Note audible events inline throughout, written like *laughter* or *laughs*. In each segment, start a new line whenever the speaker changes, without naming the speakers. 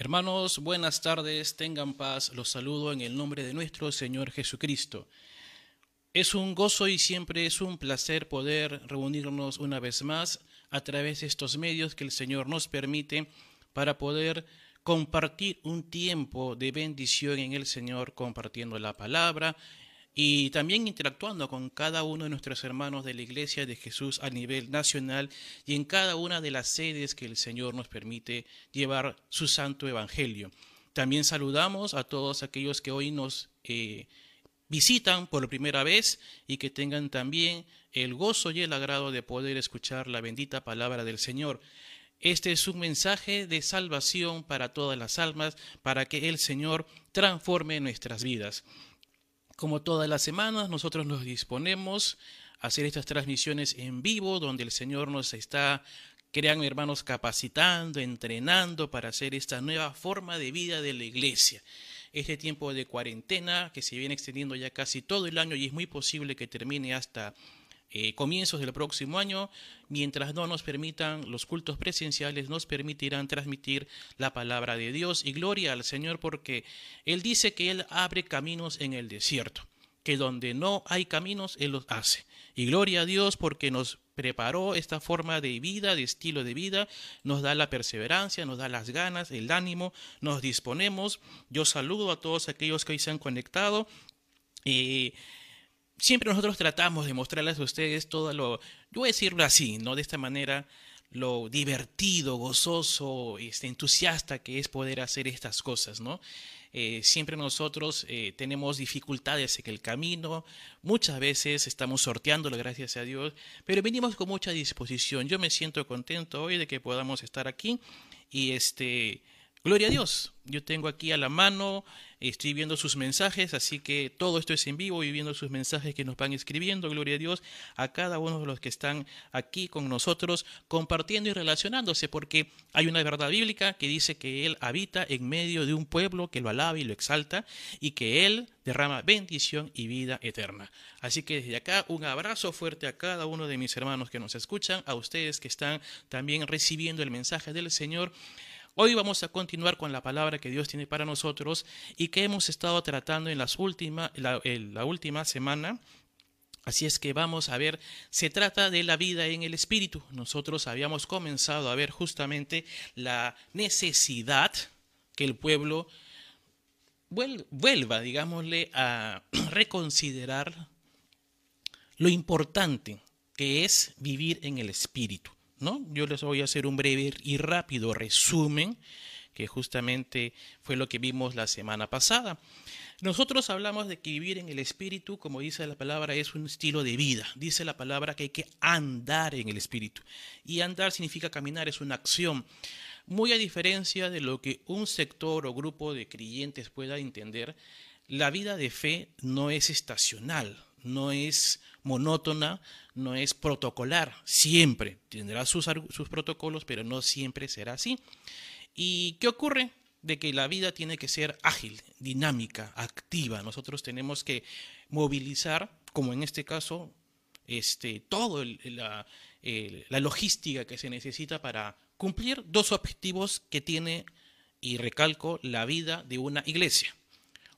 Hermanos, buenas tardes, tengan paz, los saludo en el nombre de nuestro Señor Jesucristo. Es un gozo y siempre es un placer poder reunirnos una vez más a través de estos medios que el Señor nos permite para poder compartir un tiempo de bendición en el Señor, compartiendo la palabra y también interactuando con cada uno de nuestros hermanos de la Iglesia de Jesús a nivel nacional y en cada una de las sedes que el Señor nos permite llevar su santo evangelio. También saludamos a todos aquellos que hoy nos eh, visitan por primera vez y que tengan también el gozo y el agrado de poder escuchar la bendita palabra del Señor. Este es un mensaje de salvación para todas las almas, para que el Señor transforme nuestras vidas. Como todas las semanas, nosotros nos disponemos a hacer estas transmisiones en vivo, donde el Señor nos está, crean hermanos, capacitando, entrenando para hacer esta nueva forma de vida de la iglesia. Este tiempo de cuarentena que se viene extendiendo ya casi todo el año y es muy posible que termine hasta eh, comienzos del próximo año, mientras no nos permitan los cultos presenciales, nos permitirán transmitir la palabra de Dios y gloria al Señor porque Él dice que Él abre caminos en el desierto, que donde no hay caminos, Él los hace. Y gloria a Dios porque nos preparó esta forma de vida, de estilo de vida, nos da la perseverancia, nos da las ganas, el ánimo, nos disponemos. Yo saludo a todos aquellos que hoy se han conectado. y siempre nosotros tratamos de mostrarles a ustedes todo lo, yo voy a decirlo así, ¿no? De esta manera, lo divertido, gozoso, este, entusiasta que es poder hacer estas cosas, ¿no? Eh, siempre nosotros eh, tenemos dificultades en el camino, muchas veces estamos sorteándolo, gracias a Dios, pero venimos con mucha disposición. Yo me siento contento hoy de que podamos estar aquí y este, gloria a Dios. Yo tengo aquí a la mano Estoy viendo sus mensajes, así que todo esto es en vivo y viendo sus mensajes que nos van escribiendo. Gloria a Dios a cada uno de los que están aquí con nosotros compartiendo y relacionándose, porque hay una verdad bíblica que dice que Él habita en medio de un pueblo que lo alaba y lo exalta y que Él derrama bendición y vida eterna. Así que desde acá un abrazo fuerte a cada uno de mis hermanos que nos escuchan, a ustedes que están también recibiendo el mensaje del Señor. Hoy vamos a continuar con la palabra que Dios tiene para nosotros y que hemos estado tratando en las última, la, la última semana. Así es que vamos a ver, se trata de la vida en el Espíritu. Nosotros habíamos comenzado a ver justamente la necesidad que el pueblo vuelva, digámosle, a *clears throat* reconsiderar lo importante que es vivir en el Espíritu. ¿No? Yo les voy a hacer un breve y rápido resumen, que justamente fue lo que vimos la semana pasada. Nosotros hablamos de que vivir en el Espíritu, como dice la palabra, es un estilo de vida. Dice la palabra que hay que andar en el Espíritu. Y andar significa caminar, es una acción. Muy a diferencia de lo que un sector o grupo de creyentes pueda entender, la vida de fe no es estacional, no es monótona, no es protocolar, siempre tendrá sus, sus protocolos, pero no siempre será así. ¿Y qué ocurre? De que la vida tiene que ser ágil, dinámica, activa. Nosotros tenemos que movilizar, como en este caso, este, todo la, la logística que se necesita para cumplir dos objetivos que tiene, y recalco, la vida de una iglesia.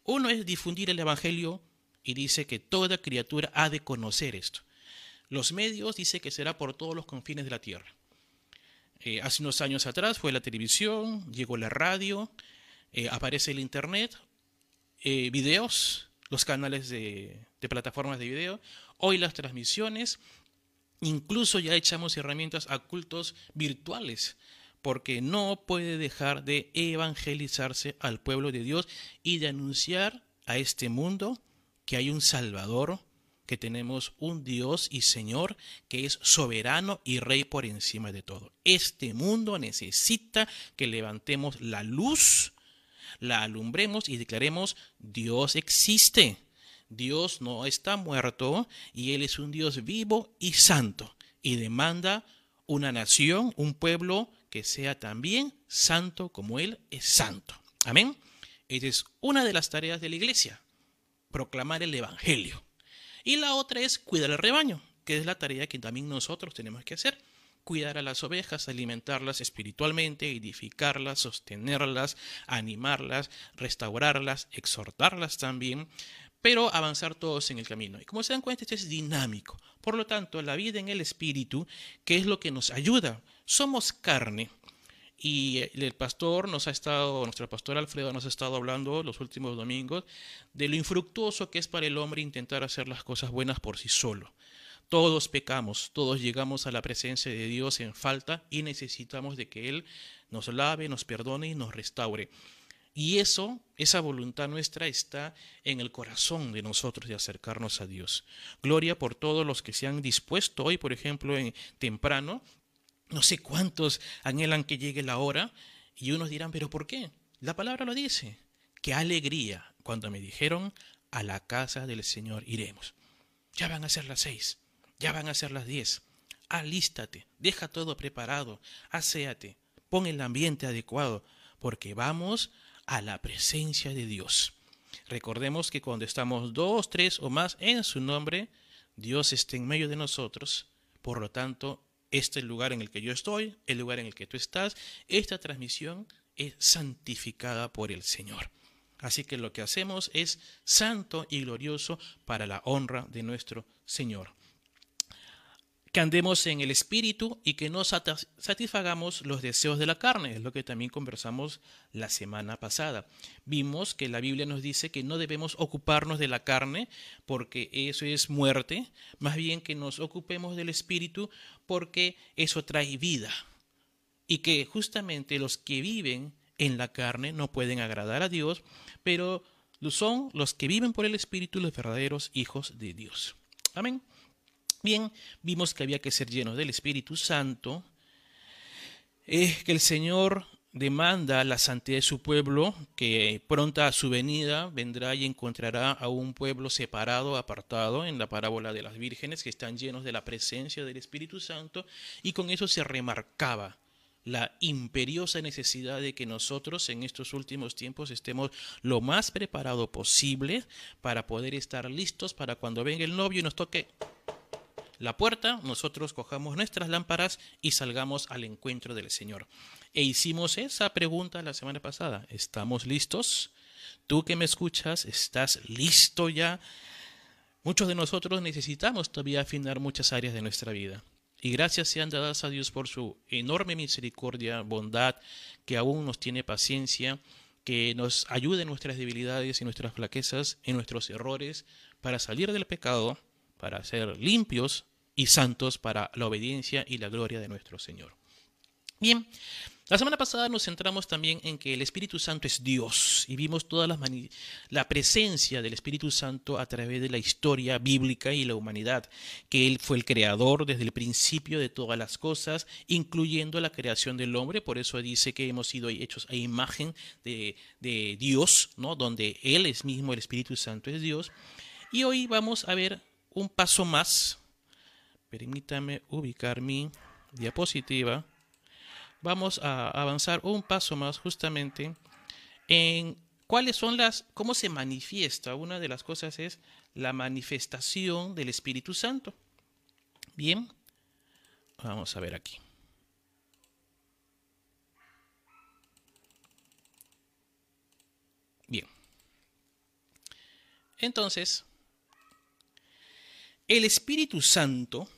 Uno es difundir el Evangelio y dice que toda criatura ha de conocer esto. Los medios dice que será por todos los confines de la tierra. Eh, hace unos años atrás fue la televisión, llegó la radio, eh, aparece el internet, eh, videos, los canales de, de plataformas de video, hoy las transmisiones, incluso ya echamos herramientas a cultos virtuales porque no puede dejar de evangelizarse al pueblo de Dios y de anunciar a este mundo que hay un Salvador, que tenemos un Dios y Señor que es soberano y rey por encima de todo. Este mundo necesita que levantemos la luz, la alumbremos y declaremos Dios existe. Dios no está muerto y Él es un Dios vivo y santo y demanda una nación, un pueblo que sea también santo como Él es santo. Amén. Esa es una de las tareas de la iglesia proclamar el Evangelio. Y la otra es cuidar el rebaño, que es la tarea que también nosotros tenemos que hacer. cuidar a las ovejas, alimentarlas espiritualmente, edificarlas, sostenerlas, animarlas, restaurarlas, exhortarlas también, pero avanzar todos en el camino. Y como se dan cuenta, esto es dinámico. Por lo tanto, la vida en el espíritu, ¿qué es lo que nos ayuda? Somos carne. Y el pastor nos ha estado, nuestro pastor Alfredo nos ha estado hablando los últimos domingos de lo infructuoso que es para el hombre intentar hacer las cosas buenas por sí solo. Todos pecamos, todos llegamos a la presencia de Dios en falta y necesitamos de que Él nos lave, nos perdone y nos restaure. Y eso, esa voluntad nuestra está en el corazón de nosotros de acercarnos a Dios. Gloria por todos los que se han dispuesto hoy, por ejemplo, en temprano. No sé cuántos anhelan que llegue la hora y unos dirán, pero ¿por qué? La palabra lo dice. Qué alegría cuando me dijeron, a la casa del Señor iremos. Ya van a ser las seis. Ya van a ser las diez. Alístate, deja todo preparado, aséate, pon el ambiente adecuado, porque vamos a la presencia de Dios. Recordemos que cuando estamos dos, tres o más en su nombre, Dios está en medio de nosotros. Por lo tanto, este lugar en el que yo estoy, el lugar en el que tú estás, esta transmisión es santificada por el Señor. Así que lo que hacemos es santo y glorioso para la honra de nuestro Señor que andemos en el espíritu y que no satisfagamos los deseos de la carne, es lo que también conversamos la semana pasada. Vimos que la Biblia nos dice que no debemos ocuparnos de la carne porque eso es muerte, más bien que nos ocupemos del espíritu porque eso trae vida. Y que justamente los que viven en la carne no pueden agradar a Dios, pero son los que viven por el espíritu los verdaderos hijos de Dios. Amén. Bien, vimos que había que ser llenos del Espíritu Santo, Es que el Señor demanda la santidad de su pueblo, que pronta a su venida vendrá y encontrará a un pueblo separado, apartado, en la parábola de las vírgenes, que están llenos de la presencia del Espíritu Santo, y con eso se remarcaba la imperiosa necesidad de que nosotros en estos últimos tiempos estemos lo más preparado posible para poder estar listos para cuando venga el novio y nos toque la puerta, nosotros cojamos nuestras lámparas y salgamos al encuentro del Señor. E hicimos esa pregunta la semana pasada. ¿Estamos listos? Tú que me escuchas, ¿estás listo ya? Muchos de nosotros necesitamos todavía afinar muchas áreas de nuestra vida. Y gracias sean dadas a Dios por su enorme misericordia, bondad, que aún nos tiene paciencia, que nos ayude en nuestras debilidades y nuestras flaquezas, en nuestros errores, para salir del pecado, para ser limpios y santos para la obediencia y la gloria de nuestro Señor. Bien, la semana pasada nos centramos también en que el Espíritu Santo es Dios y vimos toda la, la, presencia del Espíritu Santo a través de la historia bíblica y la humanidad, que Él fue el creador desde el principio de todas las cosas, incluyendo la creación del hombre, por eso dice que hemos sido hechos a imagen de, de Dios, ¿no? donde Él es mismo, el Espíritu Santo es Dios. Y hoy vamos a ver un paso más Permítame ubicar mi diapositiva. Vamos a avanzar un paso más justamente en cuáles son las, cómo se manifiesta. Una de las cosas es la manifestación del Espíritu Santo. Bien, vamos a ver aquí. Bien. Entonces, el Espíritu Santo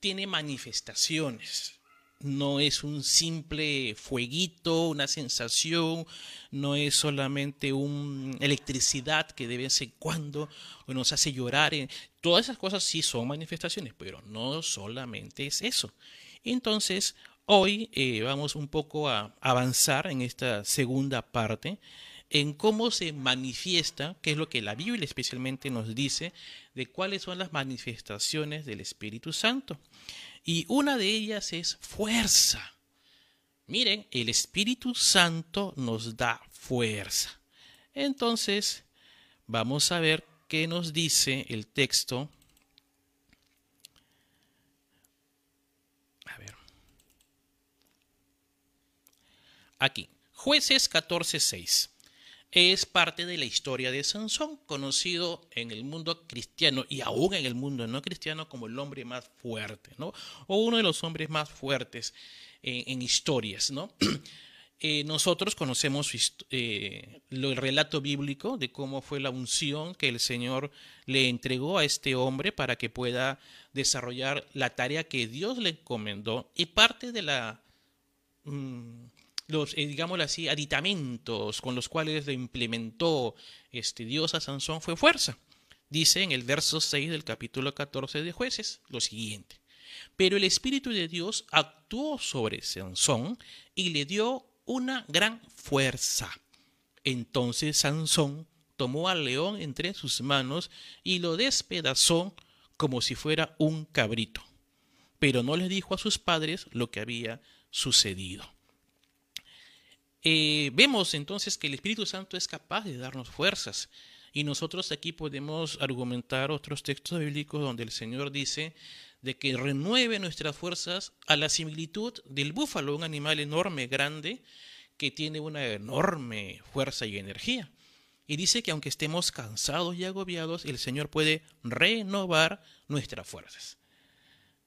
tiene manifestaciones. No es un simple fueguito, una sensación, no es solamente una electricidad que de vez en cuando nos hace llorar. Todas esas cosas sí son manifestaciones, pero no solamente es eso. Entonces, hoy eh, vamos un poco a avanzar en esta segunda parte en cómo se manifiesta, que es lo que la Biblia especialmente nos dice, de cuáles son las manifestaciones del Espíritu Santo. Y una de ellas es fuerza. Miren, el Espíritu Santo nos da fuerza. Entonces, vamos a ver qué nos dice el texto. A ver. Aquí, jueces 14.6. es parte de la historia de Sansón, conocido en el mundo cristiano y aún en el mundo no cristiano como el hombre más fuerte, ¿no? O uno de los hombres más fuertes en, historias, ¿no? *clears throat* Eh, nosotros conocemos eh, el relato bíblico de cómo fue la unción que el Señor le entregó a este hombre para que pueda desarrollar la tarea que Dios le encomendó y parte de la mm, los, eh, así, aditamentos con los cuales le implementó este Dios a Sansón fue fuerza. Dice en el verso 6 del capítulo 14 de jueces lo siguiente. Pero el Espíritu de Dios actuó sobre Sansón y le dio una gran fuerza. Entonces Sansón tomó al león entre sus manos y lo despedazó como si fuera un cabrito. Pero no le dijo a sus padres lo que había sucedido. Eh, vemos entonces que el Espíritu Santo es capaz de darnos fuerzas. Y nosotros aquí podemos argumentar otros textos bíblicos donde el Señor dice de que renueve nuestras fuerzas a la similitud del búfalo, un animal enorme, grande, que tiene una enorme fuerza y energía. Y dice que aunque estemos cansados y agobiados, el Señor puede renovar nuestras fuerzas.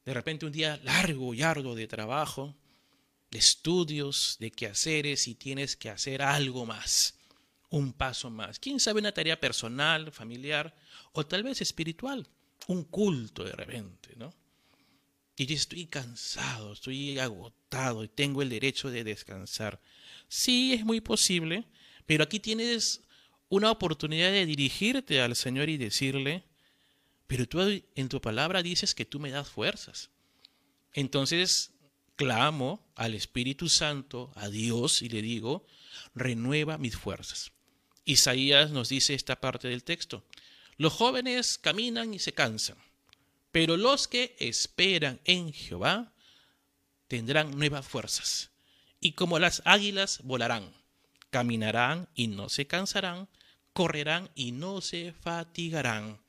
De repente un día largo y arduo de trabajo, estudios, de quehaceres y tienes que hacer algo más, un paso más. ¿Quién sabe una tarea personal, familiar o tal vez espiritual? Un culto de repente, ¿no? Y dices, estoy cansado, estoy agotado y tengo el derecho de descansar. Sí, es muy posible, pero aquí tienes una oportunidad de dirigirte al Señor y decirle, pero tú en tu palabra dices que tú me das fuerzas. Entonces, clamo al Espíritu Santo, a Dios, y le digo, renueva mis fuerzas. Isaías nos dice esta parte del texto. Los jóvenes caminan y se cansan, pero los que esperan en Jehová tendrán nuevas fuerzas. Y como las águilas volarán, caminarán y no se cansarán, correrán y no se fatigarán.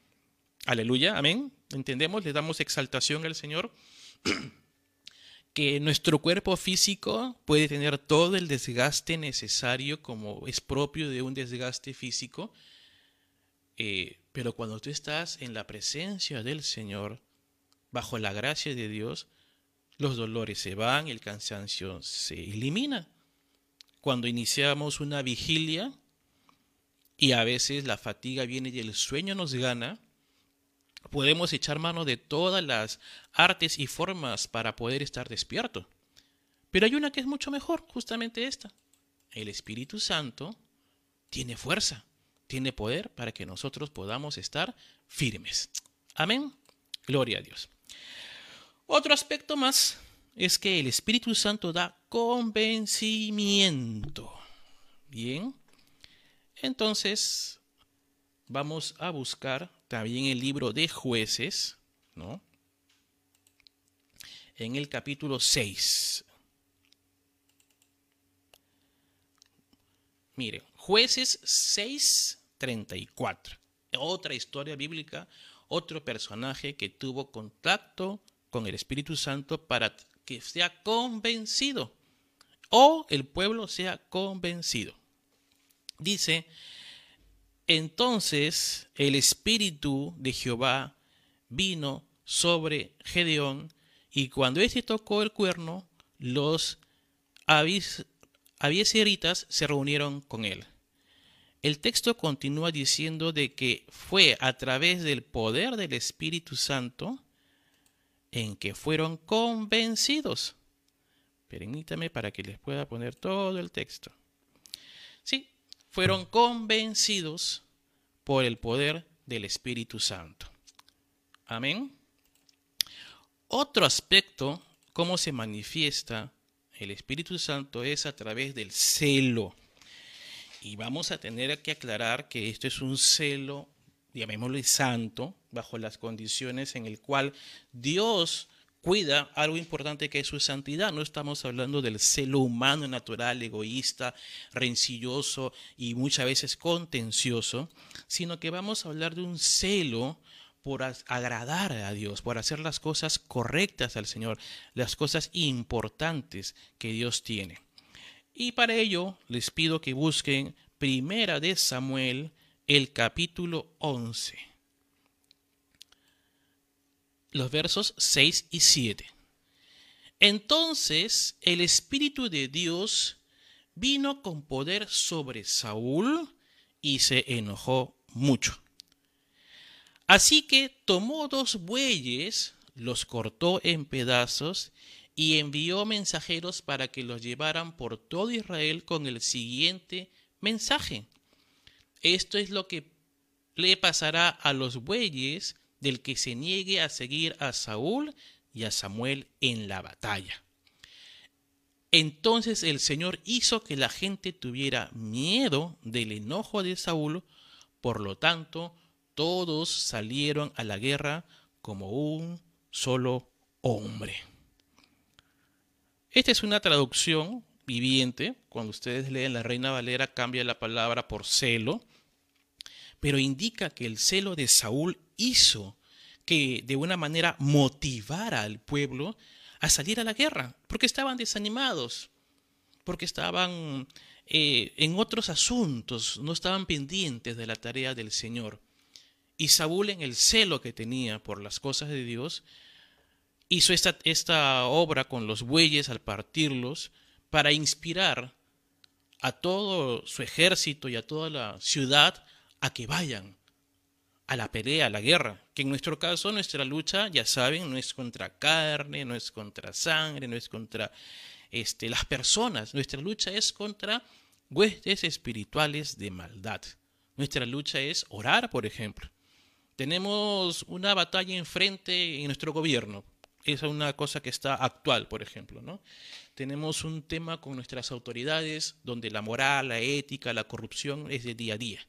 Aleluya, amén. ¿Entendemos? Le damos exaltación al Señor. *clears throat* que nuestro cuerpo físico puede tener todo el desgaste necesario como es propio de un desgaste físico, eh, pero cuando tú estás en la presencia del Señor, bajo la gracia de Dios, los dolores se van, el cansancio se elimina. Cuando iniciamos una vigilia y a veces la fatiga viene y el sueño nos gana, podemos echar mano de todas las artes y formas para poder estar despierto. Pero hay una que es mucho mejor, justamente esta. El Espíritu Santo tiene fuerza, tiene poder para que nosotros podamos estar firmes. Amén. Gloria a Dios. Otro aspecto más es que el Espíritu Santo da convencimiento. Bien. Entonces, vamos a buscar también el libro de jueces, ¿no? En el capítulo 6. Mire, jueces 6, 34. Otra historia bíblica, otro personaje que tuvo contacto con el Espíritu Santo para que sea convencido o el pueblo sea convencido. Dice entonces el espíritu de Jehová vino sobre Gedeón, y cuando éste tocó el cuerno, los abieseritas se reunieron con él. El texto continúa diciendo de que fue a través del poder del Espíritu Santo en que fueron convencidos. Permítame para que les pueda poner todo el texto. Fueron convencidos por el poder del Espíritu Santo. Amén. Otro aspecto, cómo se manifiesta el Espíritu Santo, es a través del celo. Y vamos a tener que aclarar que esto es un celo, llamémoslo santo, bajo las condiciones en el cual Dios cuida algo importante que es su santidad. No estamos hablando del celo humano, natural, egoísta, rencilloso y muchas veces contencioso, sino que vamos a hablar de un celo por agradar a Dios, por hacer las cosas correctas al Señor, las cosas importantes que Dios tiene. Y para ello les pido que busquen Primera de Samuel, el capítulo 11. Los versos 6 y 7. Entonces el Espíritu de Dios vino con poder sobre Saúl y se enojó mucho. Así que tomó dos bueyes, los cortó en pedazos y envió mensajeros para que los llevaran por todo Israel con el siguiente mensaje. Esto es lo que le pasará a los bueyes del que se niegue a seguir a Saúl y a Samuel en la batalla. Entonces el Señor hizo que la gente tuviera miedo del enojo de Saúl, por lo tanto todos salieron a la guerra como un solo hombre. Esta es una traducción viviente. Cuando ustedes leen la Reina Valera cambia la palabra por celo, pero indica que el celo de Saúl hizo que de una manera motivara al pueblo a salir a la guerra, porque estaban desanimados, porque estaban eh, en otros asuntos, no estaban pendientes de la tarea del Señor. Y Saúl en el celo que tenía por las cosas de Dios, hizo esta, esta obra con los bueyes al partirlos para inspirar a todo su ejército y a toda la ciudad a que vayan a la pelea, a la guerra, que en nuestro caso nuestra lucha, ya saben, no es contra carne, no es contra sangre, no es contra este, las personas, nuestra lucha es contra huestes espirituales de maldad. Nuestra lucha es orar, por ejemplo. Tenemos una batalla enfrente en nuestro gobierno. Es una cosa que está actual, por ejemplo. ¿no? Tenemos un tema con nuestras autoridades donde la moral, la ética, la corrupción es de día a día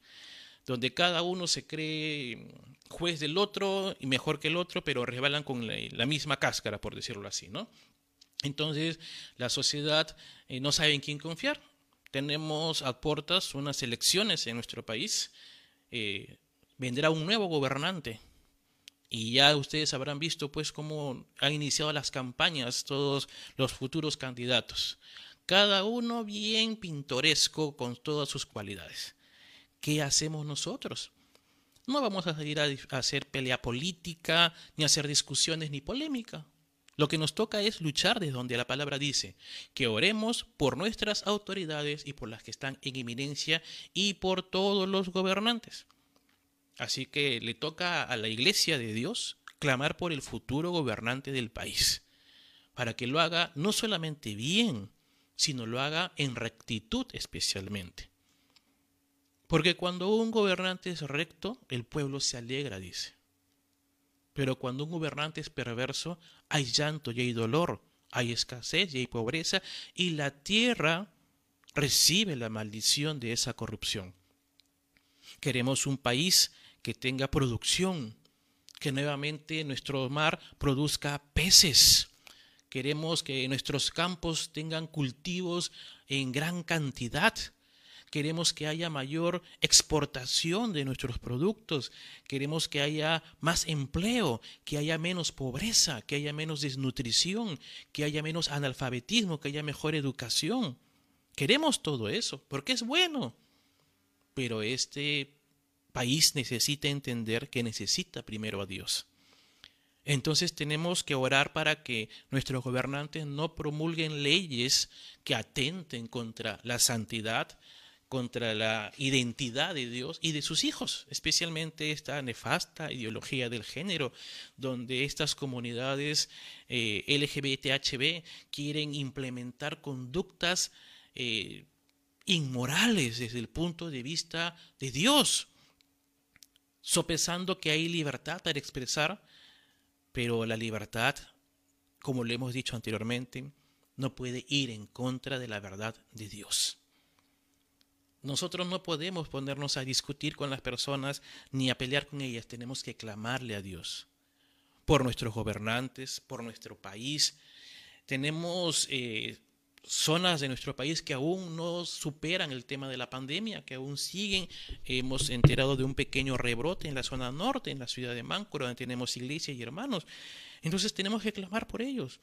donde cada uno se cree juez del otro y mejor que el otro, pero resbalan con la, misma cáscara, por decirlo así, ¿no? Entonces, la sociedad eh, no sabe en quién confiar. Tenemos a unas elecciones en nuestro país. Eh, vendrá un nuevo gobernante. Y ya ustedes habrán visto pues cómo han iniciado las campañas todos los futuros candidatos. Cada uno bien pintoresco con todas sus cualidades. ¿Qué hacemos nosotros? No vamos a salir a, hacer pelea política, ni a hacer discusiones, ni polémica. Lo que nos toca es luchar desde donde la palabra dice, que oremos por nuestras autoridades y por las que están en eminencia y por todos los gobernantes. Así que le toca a la iglesia de Dios clamar por el futuro gobernante del país, para que lo haga no solamente bien, sino lo haga en rectitud especialmente. Porque cuando un gobernante es recto, el pueblo se alegra, dice. Pero cuando un gobernante es perverso, hay llanto y hay dolor, hay escasez y hay pobreza, y la tierra recibe la maldición de esa corrupción. Queremos un país que tenga producción, que nuevamente nuestro mar produzca peces. Queremos que nuestros campos tengan cultivos en gran cantidad queremos que haya mayor exportación de nuestros productos, queremos que haya más empleo, que haya menos pobreza, que haya menos desnutrición, que haya menos analfabetismo, que haya mejor educación. Queremos todo eso, porque es bueno. Pero este país necesita entender que necesita primero a Dios. Entonces tenemos que orar para que nuestros gobernantes no promulguen leyes que atenten contra la santidad, contra la identidad de Dios y de sus hijos, especialmente esta nefasta ideología del género, donde estas comunidades eh, LGBTHB quieren implementar conductas eh, inmorales desde el punto de vista de Dios, sopesando que hay libertad para expresar, pero la libertad, como le hemos dicho anteriormente, no puede ir en contra de la verdad de Dios. Nosotros no podemos ponernos a discutir con las personas ni a pelear con ellas, tenemos que clamarle a Dios por nuestros gobernantes, por nuestro país. Tenemos eh, zonas de nuestro país que aún no superan el tema de la pandemia, que aún siguen. Hemos enterado de un pequeño rebrote en la zona norte, en la ciudad de Máncora, donde tenemos iglesias y hermanos. Entonces tenemos que clamar por ellos.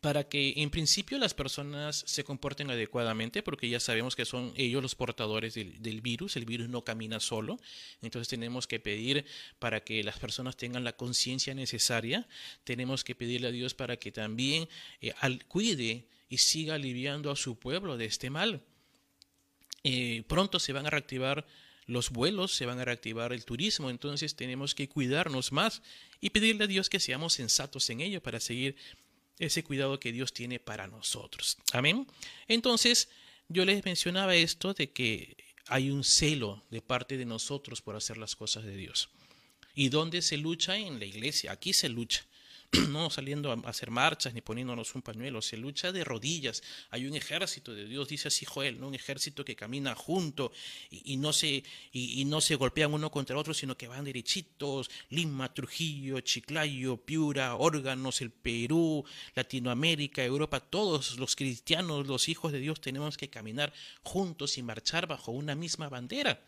Para que en principio las personas se comporten adecuadamente, porque ya sabemos que son ellos los portadores del, virus, el virus no camina solo, entonces tenemos que pedir para que las personas tengan la conciencia necesaria, tenemos que pedirle a Dios para que también eh, cuide y siga aliviando a su pueblo de este mal. Eh, pronto se van a reactivar los vuelos, se van a reactivar el turismo, entonces tenemos que cuidarnos más y pedirle a Dios que seamos sensatos en ello para seguir ese cuidado que Dios tiene para nosotros. Amén. Entonces, yo les mencionaba esto de que hay un celo de parte de nosotros por hacer las cosas de Dios. ¿Y dónde se lucha? En la iglesia. Aquí se lucha. *clears throat* no saliendo a hacer marchas ni poniéndonos un pañuelo, se lucha de rodillas. Hay un ejército de Dios, dice así Joel, ¿no? un ejército que camina junto y, no se, y, no se golpean uno contra otro, sino que van derechitos. Lima, Trujillo, Chiclayo, Piura, órganos, el Perú, Latinoamérica, Europa, todos los cristianos, los hijos de Dios, tenemos que caminar juntos y marchar bajo una misma bandera,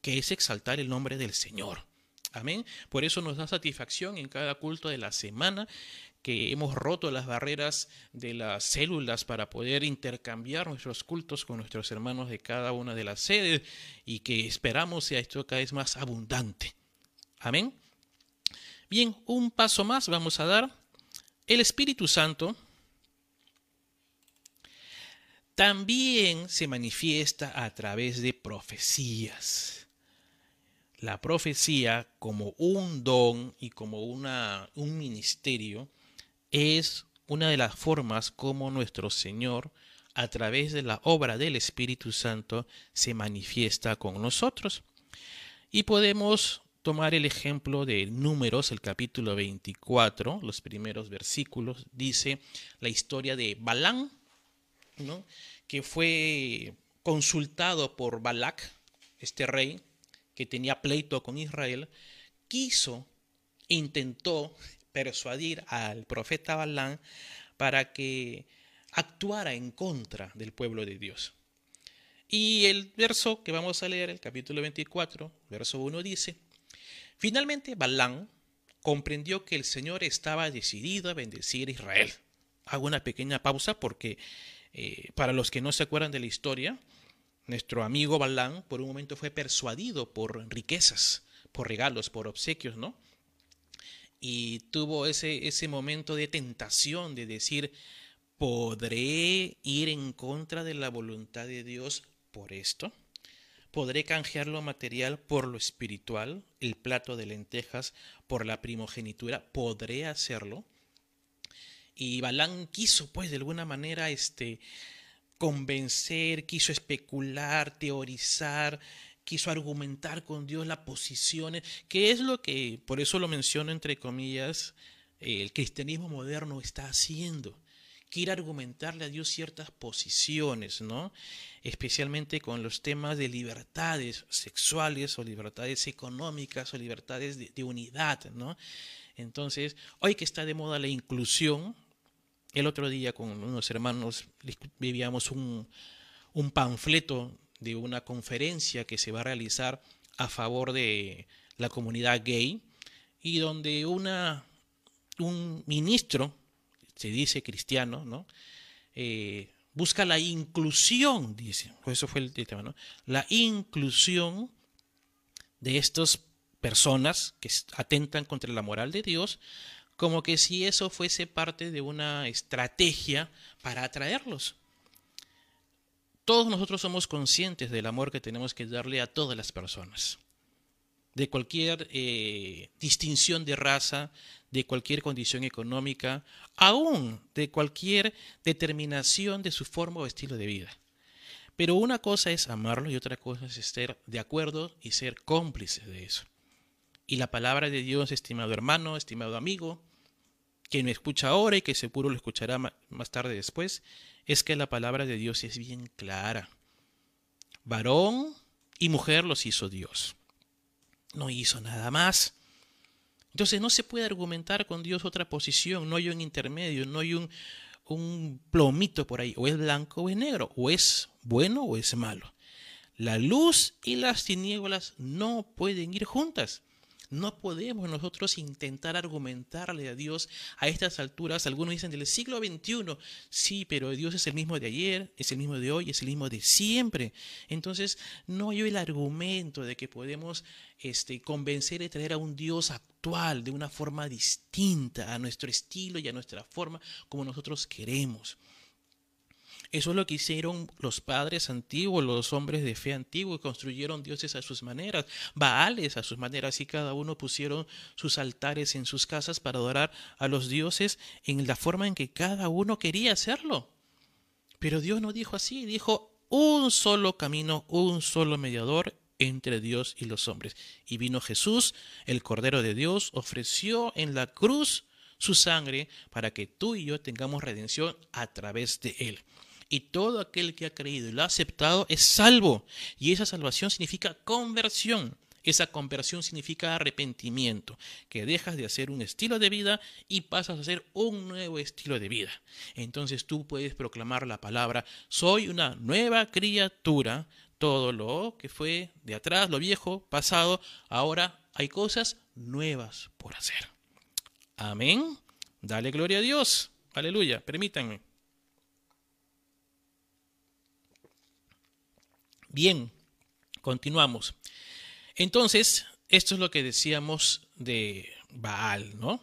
que es exaltar el nombre del Señor. Amén. Por eso nos da satisfacción en cada culto de la semana que hemos roto las barreras de las células para poder intercambiar nuestros cultos con nuestros hermanos de cada una de las sedes y que esperamos sea esto cada vez más abundante. Amén. Bien, un paso más vamos a dar. El Espíritu Santo también se manifiesta a través de profecías la profecía como un don y como una, un ministerio es una de las formas como nuestro Señor, a través de la obra del Espíritu Santo, se manifiesta con nosotros. Y podemos tomar el ejemplo de Números, el capítulo 24, los primeros versículos, dice la historia de Balán, ¿no? que fue consultado por Balac, este rey, que tenía pleito con Israel, quiso, intentó persuadir al profeta Balán para que actuara en contra del pueblo de Dios. Y el verso que vamos a leer, el capítulo 24, verso 1 dice, finalmente Balán comprendió que el Señor estaba decidido a bendecir a Israel. Hago una pequeña pausa porque eh, para los que no se acuerdan de la historia, nuestro amigo Balán por un momento fue persuadido por riquezas, por regalos, por obsequios, ¿no? Y tuvo ese, ese momento de tentación de decir, ¿podré ir en contra de la voluntad de Dios por esto? ¿Podré canjear lo material por lo espiritual, el plato de lentejas por la primogenitura? ¿Podré hacerlo? Y Balán quiso, pues, de alguna manera, este, convencer, quiso especular, teorizar, quiso argumentar con Dios las posiciones, que es lo que, por eso lo menciono entre comillas, el cristianismo moderno está haciendo. Quiere argumentarle a Dios ciertas posiciones, ¿no? Especialmente con los temas de libertades sexuales o libertades económicas o libertades de, de unidad, ¿no? Entonces, hoy que está de moda la inclusión, el otro día con unos hermanos vivíamos un, un panfleto de una conferencia que se va a realizar a favor de la comunidad gay y donde una, un ministro, se dice cristiano, ¿no? Eh, busca la inclusión, dice, pues eso fue el tema, ¿no? La inclusión de estas personas que atentan contra la moral de Dios como que si eso fuese parte de una estrategia para atraerlos. Todos nosotros somos conscientes del amor que tenemos que darle a todas las personas, de cualquier eh, distinción de raza, de cualquier condición económica, aún de cualquier determinación de su forma o estilo de vida. Pero una cosa es amarlo y otra cosa es estar de acuerdo y ser cómplices de eso. Y la palabra de Dios, estimado hermano, estimado amigo, quien me escucha ahora y que seguro lo escuchará más tarde después, es que la palabra de Dios es bien clara. Varón y mujer los hizo Dios. No hizo nada más. Entonces no se puede argumentar con Dios otra posición, no hay un intermedio, no hay un, un plomito por ahí, o es blanco o es negro, o es bueno o es malo. La luz y las tinieblas no pueden ir juntas. No podemos nosotros intentar argumentarle a Dios a estas alturas. Algunos dicen del siglo XXI. Sí, pero Dios es el mismo de ayer, es el mismo de hoy, es el mismo de siempre. Entonces, no hay el argumento de que podemos este, convencer y traer a un Dios actual de una forma distinta a nuestro estilo y a nuestra forma como nosotros queremos. Eso es lo que hicieron los padres antiguos, los hombres de fe antiguos, construyeron dioses a sus maneras, baales a sus maneras, y cada uno pusieron sus altares en sus casas para adorar a los dioses en la forma en que cada uno quería hacerlo. Pero Dios no dijo así, dijo un solo camino, un solo mediador entre Dios y los hombres. Y vino Jesús, el Cordero de Dios, ofreció en la cruz su sangre para que tú y yo tengamos redención a través de él y todo aquel que ha creído y lo ha aceptado es salvo. Y esa salvación significa conversión. Esa conversión significa arrepentimiento, que dejas de hacer un estilo de vida y pasas a hacer un nuevo estilo de vida. Entonces tú puedes proclamar la palabra, soy una nueva criatura, todo lo que fue de atrás, lo viejo, pasado, ahora hay cosas nuevas por hacer. Amén. Dale gloria a Dios. Aleluya. Permítanme. Bien, continuamos. Entonces, esto es lo que decíamos de Baal, ¿no?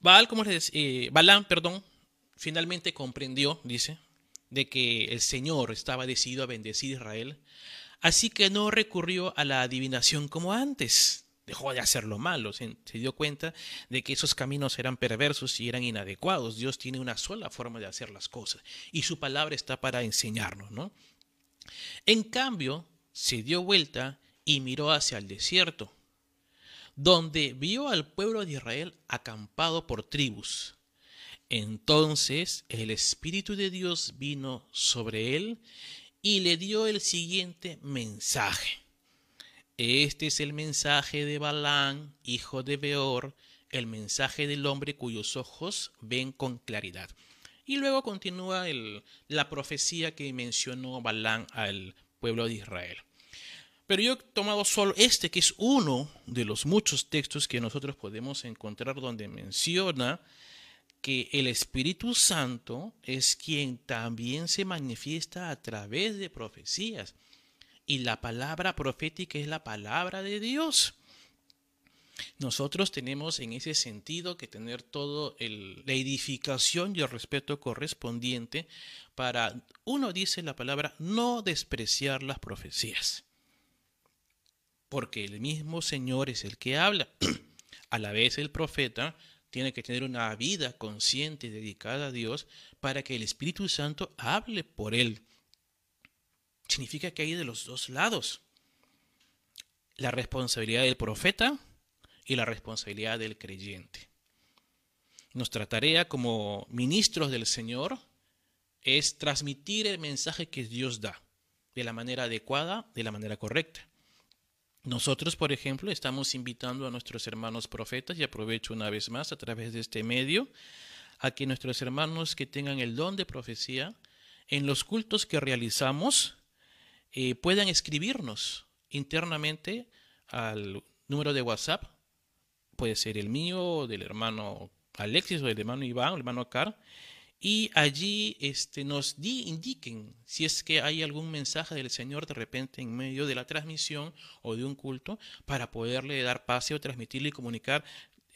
Baal, como les eh, Balán, perdón, finalmente comprendió, dice, de que el Señor estaba decidido a bendecir a Israel, así que no recurrió a la adivinación como antes. Dejó de hacer lo malo, se dio cuenta de que esos caminos eran perversos y eran inadecuados. Dios tiene una sola forma de hacer las cosas y su palabra está para enseñarnos, ¿no? En cambio, se dio vuelta y miró hacia el desierto, donde vio al pueblo de Israel acampado por tribus. Entonces el Espíritu de Dios vino sobre él y le dio el siguiente mensaje. Este es el mensaje de Balán, hijo de Beor, el mensaje del hombre cuyos ojos ven con claridad. Y luego continúa la profecía que mencionó Balán al pueblo de Israel. Pero yo he tomado solo este, que es uno de los muchos textos que nosotros podemos encontrar donde menciona que el Espíritu Santo es quien también se manifiesta a través de profecías. Y la palabra profética es la palabra de Dios. Nosotros tenemos en ese sentido que tener todo la edificación y el respeto correspondiente para, uno dice la palabra, no despreciar las profecías. Porque el mismo Señor es el que habla. *clears throat* A la vez el profeta tiene que tener una vida consciente y dedicada a Dios para que el Espíritu Santo hable por él. Significa que hay de los dos lados. La responsabilidad del profeta y la responsabilidad del creyente. Nuestra tarea como ministros del Señor es transmitir el mensaje que Dios da de la manera adecuada, de la manera correcta. Nosotros, por ejemplo, estamos invitando a nuestros hermanos profetas, y aprovecho una vez más a través de este medio, a que nuestros hermanos que tengan el don de profecía, en los cultos que realizamos, eh, puedan escribirnos internamente al número de WhatsApp puede ser el mío, del hermano Alexis o del hermano Iván, o el hermano Car, y allí este, nos di, indiquen si es que hay algún mensaje del Señor de repente en medio de la transmisión o de un culto para poderle dar pase o transmitirle y comunicar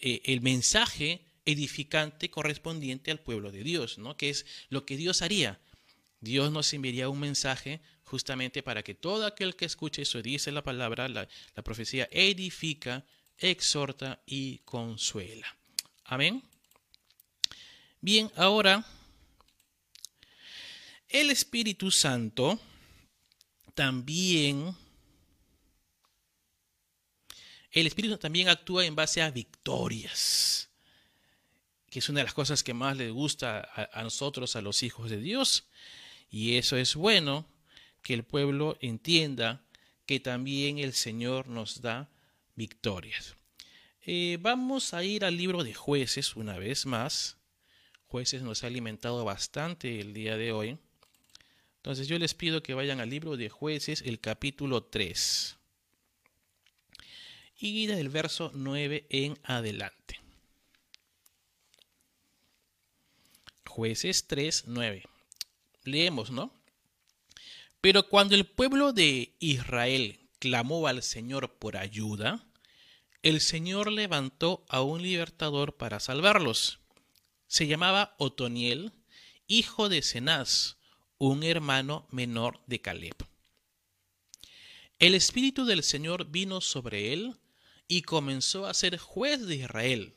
eh, el mensaje edificante correspondiente al pueblo de Dios, ¿no? que es lo que Dios haría. Dios nos enviaría un mensaje justamente para que todo aquel que escuche eso, dice la palabra, la, la profecía, edifica, exhorta y consuela. Amén. Bien, ahora el Espíritu Santo también el Espíritu también actúa en base a victorias, que es una de las cosas que más le gusta a, a, nosotros, a los hijos de Dios. Y eso es bueno, que el pueblo entienda que también el Señor nos da victorias. Eh, vamos a ir al libro de jueces una vez más. Jueces nos ha alimentado bastante el día de hoy. Entonces yo les pido que vayan al libro de jueces, el capítulo 3. y del verso 9 en adelante. Jueces 3, 9. Leemos, ¿no? Pero cuando el pueblo de Israel clamó al Señor por ayuda, el Señor levantó a un libertador para salvarlos. Se llamaba Otoniel, hijo de Cenaz, un hermano menor de Caleb. El Espíritu del Señor vino sobre él y comenzó a ser juez de Israel.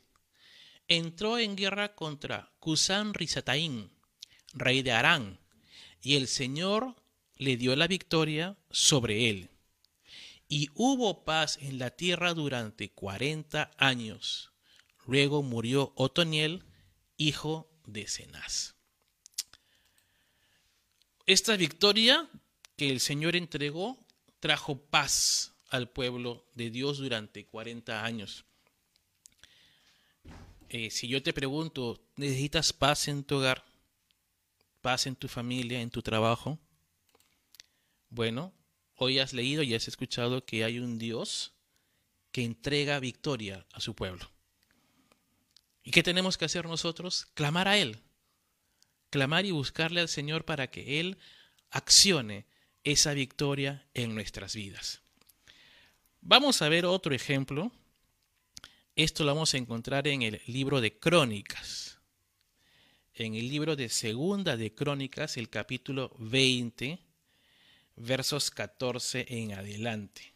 Entró en guerra contra Cusán Risataín, rey de Arán, y el Señor le dio la victoria sobre él. Y hubo paz en la tierra durante cuarenta años. Luego murió Otoniel, hijo de Cenaz. Esta victoria que el Señor entregó trajo paz al pueblo de Dios durante 40 años. Eh, si yo te pregunto, ¿necesitas paz en tu hogar? ¿Paz en tu familia, en tu trabajo? Bueno, hoy has leído y has escuchado que hay un Dios que entrega victoria a su pueblo. ¿Y qué tenemos que hacer nosotros? Clamar a Él. Clamar y buscarle al Señor para que Él accione esa victoria en nuestras vidas. Vamos a ver otro ejemplo. Esto lo vamos a encontrar en el libro de Crónicas. En el libro de Segunda de Crónicas, el capítulo 20, versos 14 en adelante.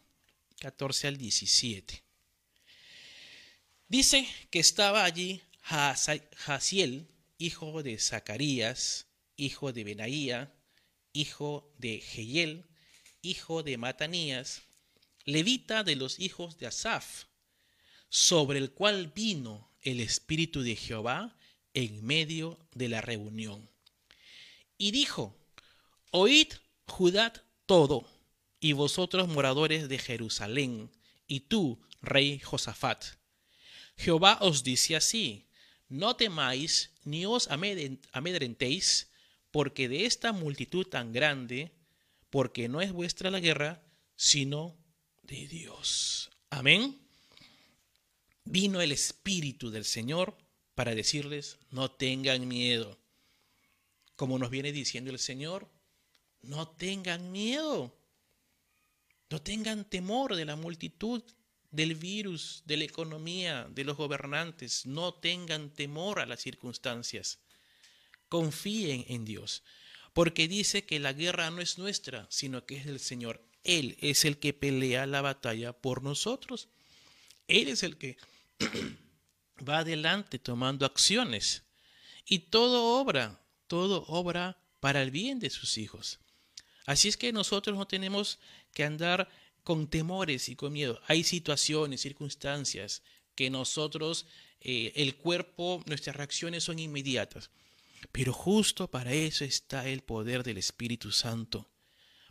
14 al 17. Dice que estaba allí Jaciel, hijo de Zacarías, hijo de Benaía, hijo de Jehiel, hijo de Matanías, levita de los hijos de Asaf, sobre el cual vino el Espíritu de Jehová en medio de la reunión. Y dijo, Oíd Judá todo, y vosotros moradores de Jerusalén, y tú, rey Josafat. Jehová os dice así, no temáis ni os amedrentéis, porque de esta multitud tan grande, porque no es vuestra la guerra, sino de Dios. Amén. Vino el Espíritu del Señor para decirles, no tengan miedo. Como nos viene diciendo el Señor, no tengan miedo. No tengan temor de la multitud, del virus, de la economía, de los gobernantes. No tengan temor a las circunstancias confíen en Dios, porque dice que la guerra no es nuestra, sino que es del Señor. Él es el que pelea la batalla por nosotros. Él es el que *clears throat* va adelante tomando acciones. Y todo obra, todo obra para el bien de sus hijos. Así es que nosotros no tenemos que andar con temores y con miedo. Hay situaciones, circunstancias que nosotros, eh, el cuerpo, nuestras reacciones son inmediatas. Pero justo para eso está el poder del Espíritu Santo,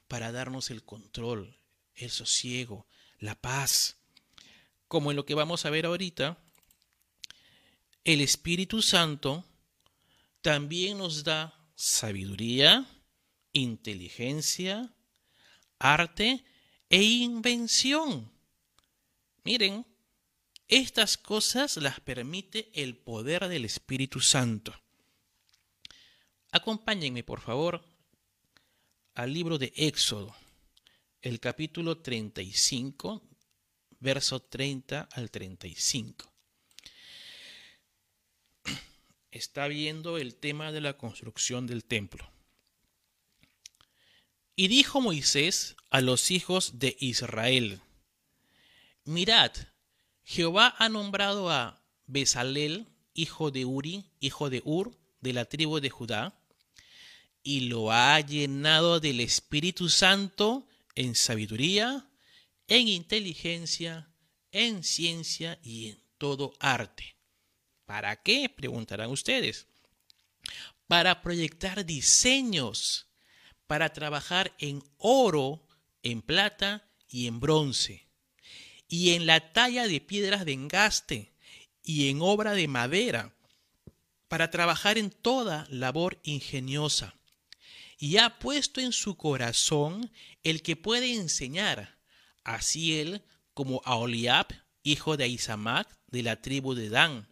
para darnos el control, el sosiego, la paz. Como en lo que vamos a ver ahorita, el Espíritu Santo también nos da sabiduría, inteligencia, arte e invención. Miren, estas cosas las permite el poder del Espíritu Santo. Acompáñenme, por favor, al libro de Éxodo, el capítulo 35, verso 30 al 35. Está viendo el tema de la construcción del templo. Y dijo Moisés a los hijos de Israel, Mirad, Jehová ha nombrado a Besalel, hijo de Uri, hijo de Ur, de la tribu de Judá, y lo ha llenado del Espíritu Santo en sabiduría, en inteligencia, en ciencia y en todo arte. ¿Para qué? Preguntarán ustedes. Para proyectar diseños, para trabajar en oro, en plata y en bronce, y en la talla de piedras de engaste y en obra de madera, para trabajar en toda labor ingeniosa. Y ha puesto en su corazón el que puede enseñar, así él como a Oliab, hijo de Isamac, de la tribu de Dan,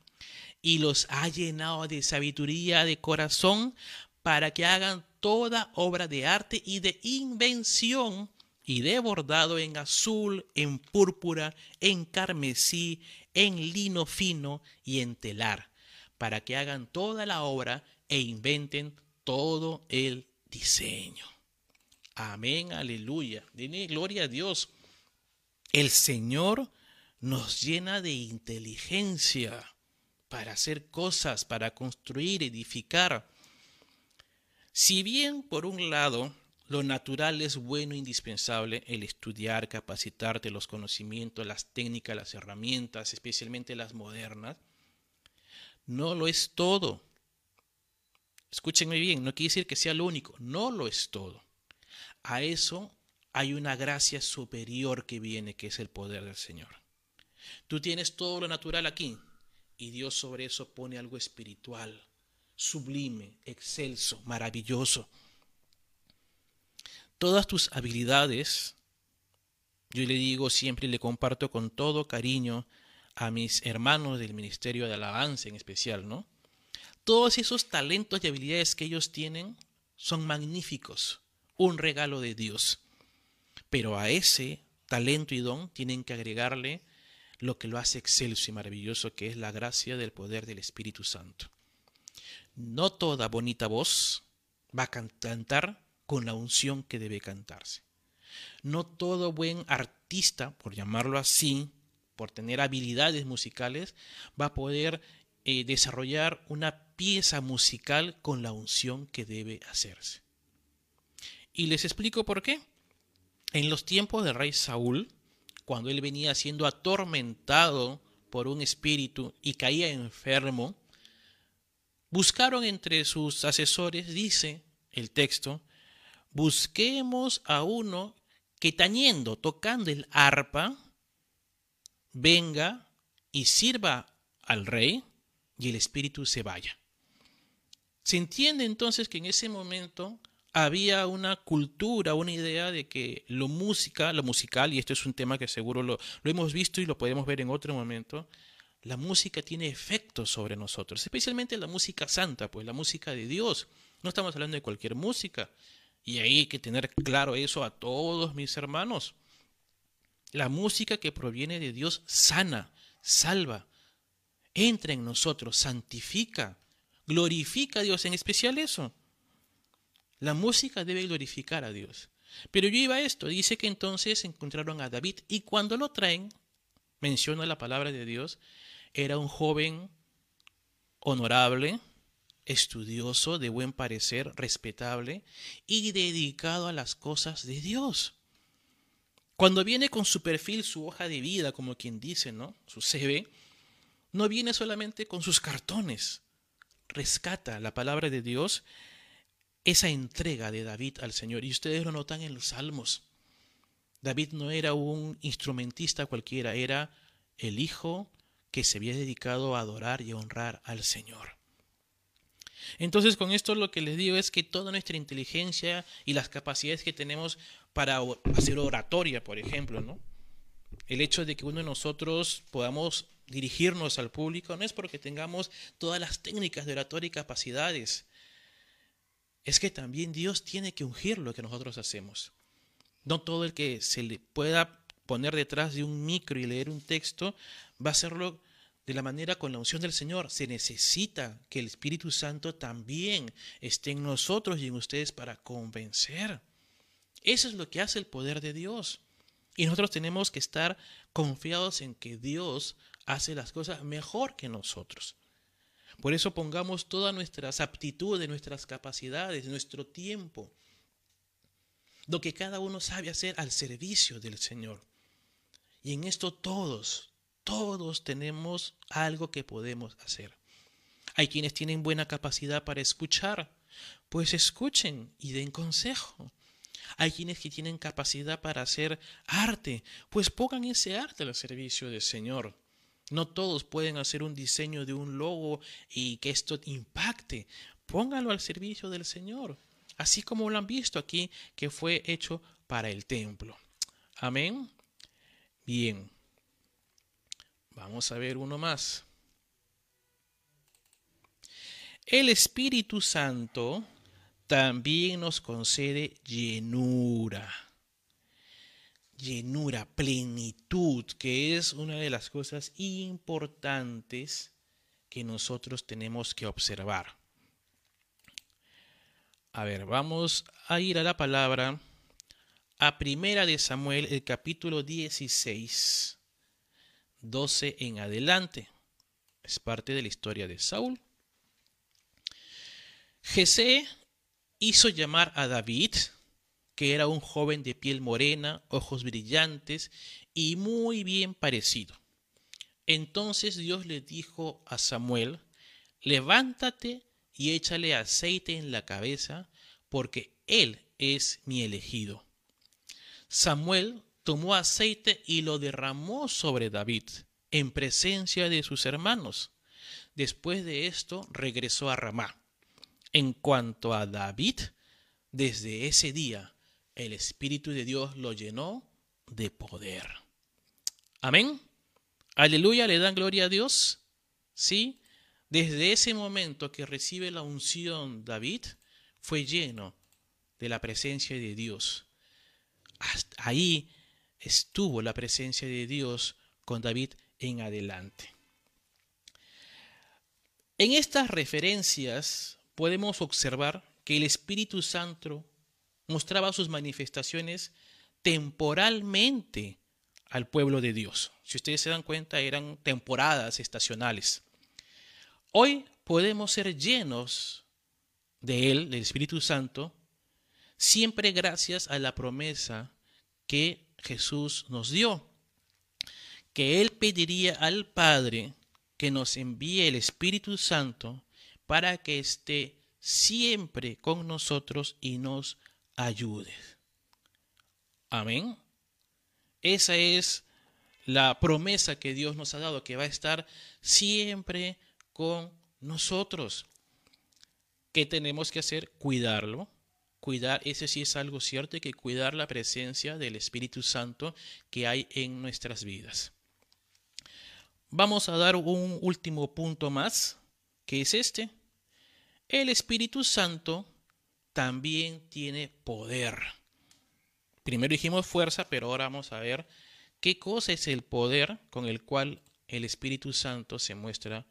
y los ha llenado de sabiduría de corazón para que hagan toda obra de arte y de invención y de bordado en azul, en púrpura, en carmesí, en lino fino y en telar, para que hagan toda la obra e inventen todo el diseño. Amén, aleluya. Dile gloria a Dios. El Señor nos llena de inteligencia para hacer cosas, para construir, edificar. Si bien, por un lado, lo natural es bueno e indispensable, el estudiar, capacitarte, los conocimientos, las técnicas, las herramientas, especialmente las modernas, no lo es todo. Escúchenme bien, no quiere decir que sea lo único, no lo es todo. A eso hay una gracia superior que viene, que es el poder del Señor. Tú tienes todo lo natural aquí y Dios sobre eso pone algo espiritual, sublime, excelso, maravilloso. Todas tus habilidades, yo le digo siempre y le comparto con todo cariño a mis hermanos del Ministerio de Alabanza en especial, ¿no? Todos esos talentos y habilidades que ellos tienen son magníficos, un regalo de Dios. Pero a ese talento y don tienen que agregarle lo que lo hace excelso y maravilloso, que es la gracia del poder del Espíritu Santo. No toda bonita voz va a cantar con la unción que debe cantarse. No todo buen artista, por llamarlo así, por tener habilidades musicales, va a poder eh, desarrollar una pieza musical con la unción que debe hacerse. Y les explico por qué. En los tiempos del rey Saúl, cuando él venía siendo atormentado por un espíritu y caía enfermo, buscaron entre sus asesores, dice el texto, busquemos a uno que tañendo, tocando el arpa, venga y sirva al rey y el espíritu se vaya. Se entiende entonces que en ese momento había una cultura, una idea de que lo música, lo musical, y esto es un tema que seguro lo, lo hemos visto y lo podemos ver en otro momento, la música tiene efectos sobre nosotros, especialmente la música santa, pues la música de Dios. No estamos hablando de cualquier música. Y hay que tener claro eso a todos mis hermanos. La música que proviene de Dios sana, salva, entra en nosotros, santifica, glorifica a Dios, en especial eso. La música debe glorificar a Dios. Pero yo iba a esto, dice que entonces encontraron a David y cuando lo traen, menciona la palabra de Dios, era un joven honorable, estudioso, de buen parecer, respetable y dedicado a las cosas de Dios. Cuando viene con su perfil, su hoja de vida, como quien dice, ¿no? Su CV, no viene solamente con sus cartones. Rescata la palabra de Dios esa entrega de David al Señor. Y ustedes lo notan en los salmos. David no era un instrumentista cualquiera, era el hijo que se había dedicado a adorar y honrar al Señor. Entonces con esto lo que les digo es que toda nuestra inteligencia y las capacidades que tenemos para hacer oratoria, por ejemplo, ¿no? El hecho de que uno de nosotros podamos dirigirnos al público no es porque tengamos todas las técnicas de oratoria y capacidades, es que también Dios tiene que ungir lo que nosotros hacemos. No todo el que se le pueda poner detrás de un micro y leer un texto va a hacerlo de la manera con la unción del Señor. Se necesita que el Espíritu Santo también esté en nosotros y en ustedes para convencer. Eso es lo que hace el poder de Dios. Y nosotros tenemos que estar confiados en que Dios hace las cosas mejor que nosotros. Por eso pongamos todas nuestras aptitudes, nuestras capacidades, nuestro tiempo, lo que cada uno sabe hacer al servicio del Señor. Y en esto todos, todos tenemos algo que podemos hacer. Hay quienes tienen buena capacidad para escuchar, pues escuchen y den consejo. Hay quienes que tienen capacidad para hacer arte, pues pongan ese arte al servicio del Señor. No todos pueden hacer un diseño de un logo y que esto impacte. Póngalo al servicio del Señor, así como lo han visto aquí que fue hecho para el templo. Amén. Bien. Vamos a ver uno más. El Espíritu Santo también nos concede llenura. Llenura, plenitud, que es una de las cosas importantes que nosotros tenemos que observar. A ver, vamos a ir a la palabra a Primera de Samuel, el capítulo 16, 12 en adelante. Es parte de la historia de Saúl. Jesé hizo llamar a David, que era un joven de piel morena, ojos brillantes y muy bien parecido. Entonces Dios le dijo a Samuel, levántate y échale aceite en la cabeza, porque él es mi elegido. Samuel tomó aceite y lo derramó sobre David, en presencia de sus hermanos. Después de esto regresó a Ramá. En cuanto a David, desde ese día el Espíritu de Dios lo llenó de poder. Amén. Aleluya, le dan gloria a Dios. Sí, desde ese momento que recibe la unción David, fue lleno de la presencia de Dios. Ahí estuvo la presencia de Dios con David en adelante. En estas referencias podemos observar que el Espíritu Santo mostraba sus manifestaciones temporalmente al pueblo de Dios. Si ustedes se dan cuenta, eran temporadas estacionales. Hoy podemos ser llenos de Él, del Espíritu Santo, siempre gracias a la promesa que Jesús nos dio, que Él pediría al Padre que nos envíe el Espíritu Santo para que esté siempre con nosotros y nos ayude. Amén. Esa es la promesa que Dios nos ha dado, que va a estar siempre con nosotros. ¿Qué tenemos que hacer? Cuidarlo. Cuidar, ese sí es algo cierto, que cuidar la presencia del Espíritu Santo que hay en nuestras vidas. Vamos a dar un último punto más, que es este. El Espíritu Santo también tiene poder. Primero dijimos fuerza, pero ahora vamos a ver qué cosa es el poder con el cual el Espíritu Santo se muestra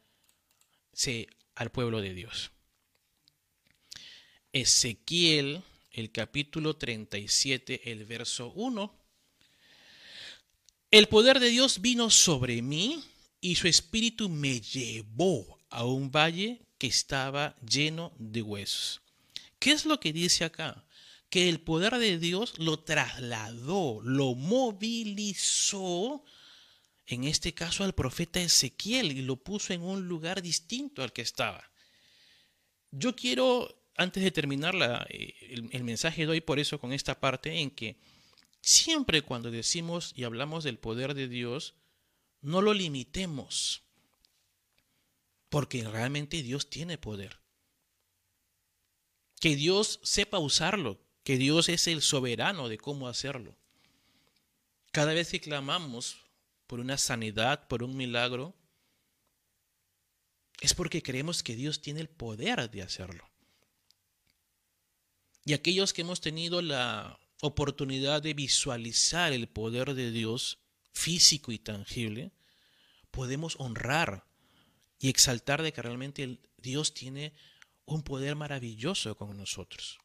al pueblo de Dios. Ezequiel, el capítulo 37, el verso 1. El poder de Dios vino sobre mí y su espíritu me llevó a un valle que estaba lleno de huesos. ¿Qué es lo que dice acá? Que el poder de Dios lo trasladó, lo movilizó, en este caso al profeta Ezequiel, y lo puso en un lugar distinto al que estaba. Yo quiero, antes de terminar eh, el, el mensaje de hoy, por eso con esta parte en que siempre cuando decimos y hablamos del poder de Dios, no lo limitemos, porque realmente Dios tiene poder que Dios sepa usarlo, que Dios es el soberano de cómo hacerlo. Cada vez que clamamos por una sanidad, por un milagro, es porque creemos que Dios tiene el poder de hacerlo. Y aquellos que hemos tenido la oportunidad de visualizar el poder de Dios físico y tangible, podemos honrar y exaltar de que realmente Dios tiene un poder maravilloso con nosotros.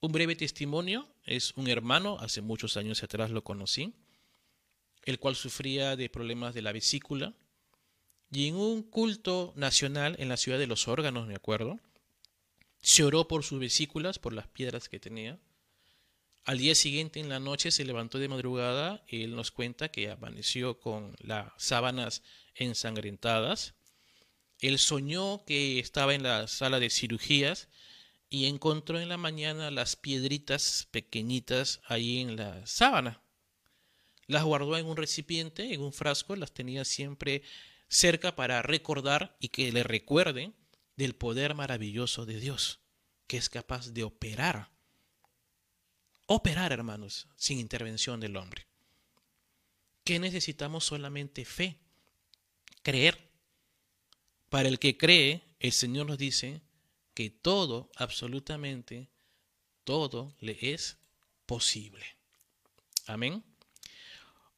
Un breve testimonio es un hermano, hace muchos años atrás lo conocí, el cual sufría de problemas de la vesícula, y en un culto nacional en la ciudad de los órganos, me acuerdo, se oró por sus vesículas, por las piedras que tenía. Al día siguiente, en la noche, se levantó de madrugada y él nos cuenta que amaneció con las sábanas ensangrentadas, él soñó que estaba en la sala de cirugías y encontró en la mañana las piedritas pequeñitas ahí en la sábana. Las guardó en un recipiente, en un frasco, las tenía siempre cerca para recordar y que le recuerde del poder maravilloso de Dios, que es capaz de operar. Operar, hermanos, sin intervención del hombre. ¿Qué necesitamos? Solamente fe, creer. Para el que cree, el Señor nos dice que todo, absolutamente todo le es posible. Amén.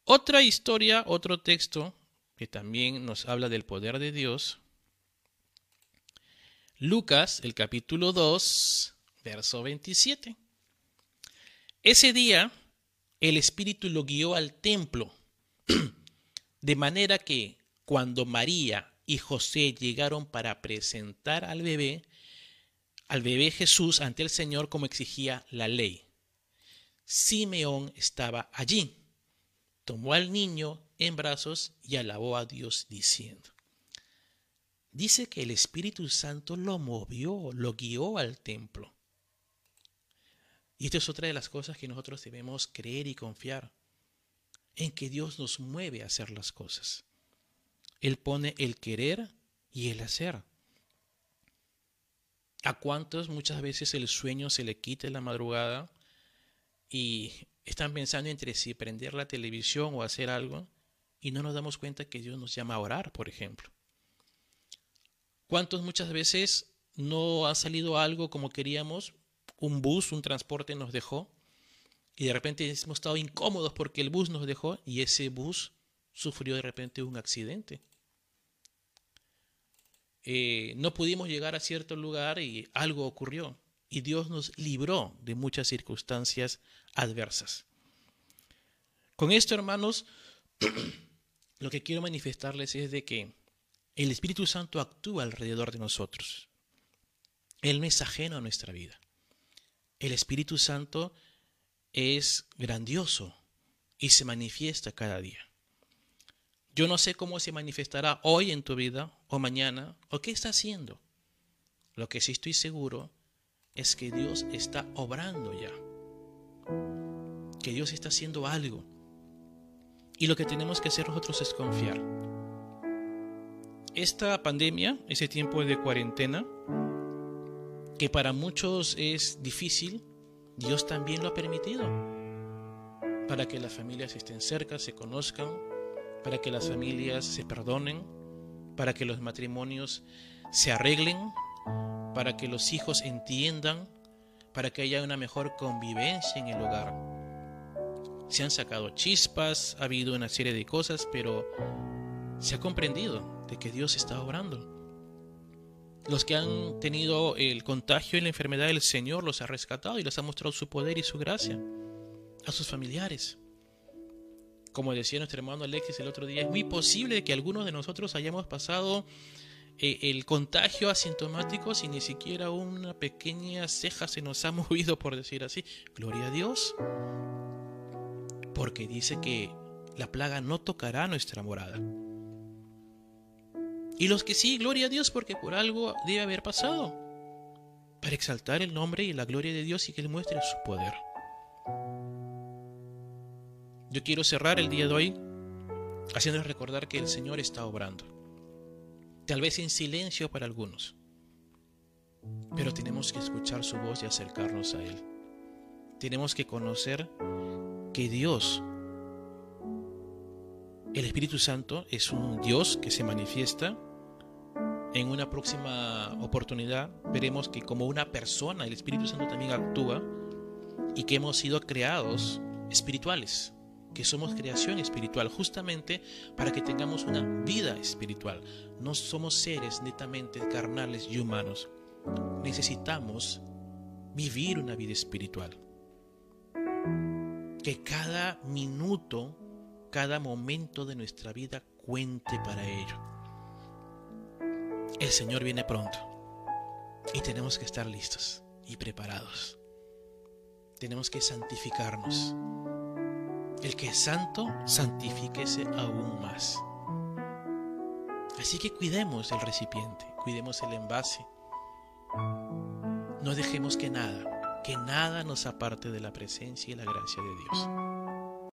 Otra historia, otro texto que también nos habla del poder de Dios. Lucas, el capítulo 2, verso 27. Ese día el Espíritu lo guió al templo, *clears throat* de manera que cuando María y José llegaron para presentar al bebé, al bebé Jesús ante el Señor como exigía la ley, Simeón estaba allí. Tomó al niño en brazos y alabó a Dios diciendo. Dice que el Espíritu Santo lo movió, lo guió al templo. Y esto es otra de las cosas que nosotros debemos creer y confiar, en que Dios nos mueve a hacer las cosas. Él pone el querer y el hacer. ¿A cuántos muchas veces el sueño se le quita en la madrugada y están pensando entre si prender la televisión o hacer algo y no nos damos cuenta que Dios nos llama a orar, por ejemplo? ¿Cuántos muchas veces no ha salido algo como queríamos un bus, un transporte nos dejó y de repente hemos estado incómodos porque el bus nos dejó y ese bus sufrió de repente un accidente. Eh, no pudimos llegar a cierto lugar y algo ocurrió y Dios nos libró de muchas circunstancias adversas. Con esto, hermanos, *clears throat* lo que quiero manifestarles es de que el Espíritu Santo actúa alrededor de nosotros. Él no es ajeno a nuestra vida. El Espíritu Santo es grandioso y se manifiesta cada día. Yo no sé cómo se manifestará hoy en tu vida o mañana o qué está haciendo. Lo que sí estoy seguro es que Dios está obrando ya. Que Dios está haciendo algo. Y lo que tenemos que hacer nosotros es confiar. Esta pandemia, ese tiempo de cuarentena, que para muchos es difícil, Dios también lo ha permitido. Para que las familias estén cerca, se conozcan, para que las familias se perdonen, para que los matrimonios se arreglen, para que los hijos entiendan, para que haya una mejor convivencia en el hogar. Se han sacado chispas, ha habido una serie de cosas, pero se ha comprendido de que Dios está obrando. Los que han tenido el contagio y la enfermedad del Señor los ha rescatado y les ha mostrado su poder y su gracia a sus familiares. Como decía nuestro hermano Alexis el otro día, es muy posible que algunos de nosotros hayamos pasado eh, el contagio asintomático si ni siquiera una pequeña ceja se nos ha *laughs* movido, por decir así. Gloria a Dios. Porque dice que la plaga no tocará nuestra morada. Y los que sí, gloria a Dios, porque por algo debe haber pasado. Para exaltar el nombre y la gloria de Dios y que Él muestre su poder. Yo quiero cerrar el día de hoy haciéndoles recordar que el Señor está obrando. Tal vez en silencio para algunos. Pero tenemos que escuchar su voz y acercarnos a Él. Tenemos que conocer que Dios el Espíritu Santo es un Dios que se manifiesta. En una próxima oportunidad veremos que como una persona el Espíritu Santo también actúa y que hemos sido creados espirituales, que somos creación espiritual justamente para que tengamos una vida espiritual. No somos seres netamente carnales y humanos. Necesitamos vivir una vida espiritual. Que cada minuto cada momento de nuestra vida cuente para ello. El Señor viene pronto y tenemos que estar listos y preparados. Tenemos que santificarnos. El que es santo, santifíquese aún más. Así que cuidemos el recipiente, cuidemos el envase. No dejemos que nada, que nada nos aparte de la presencia y la gracia de Dios.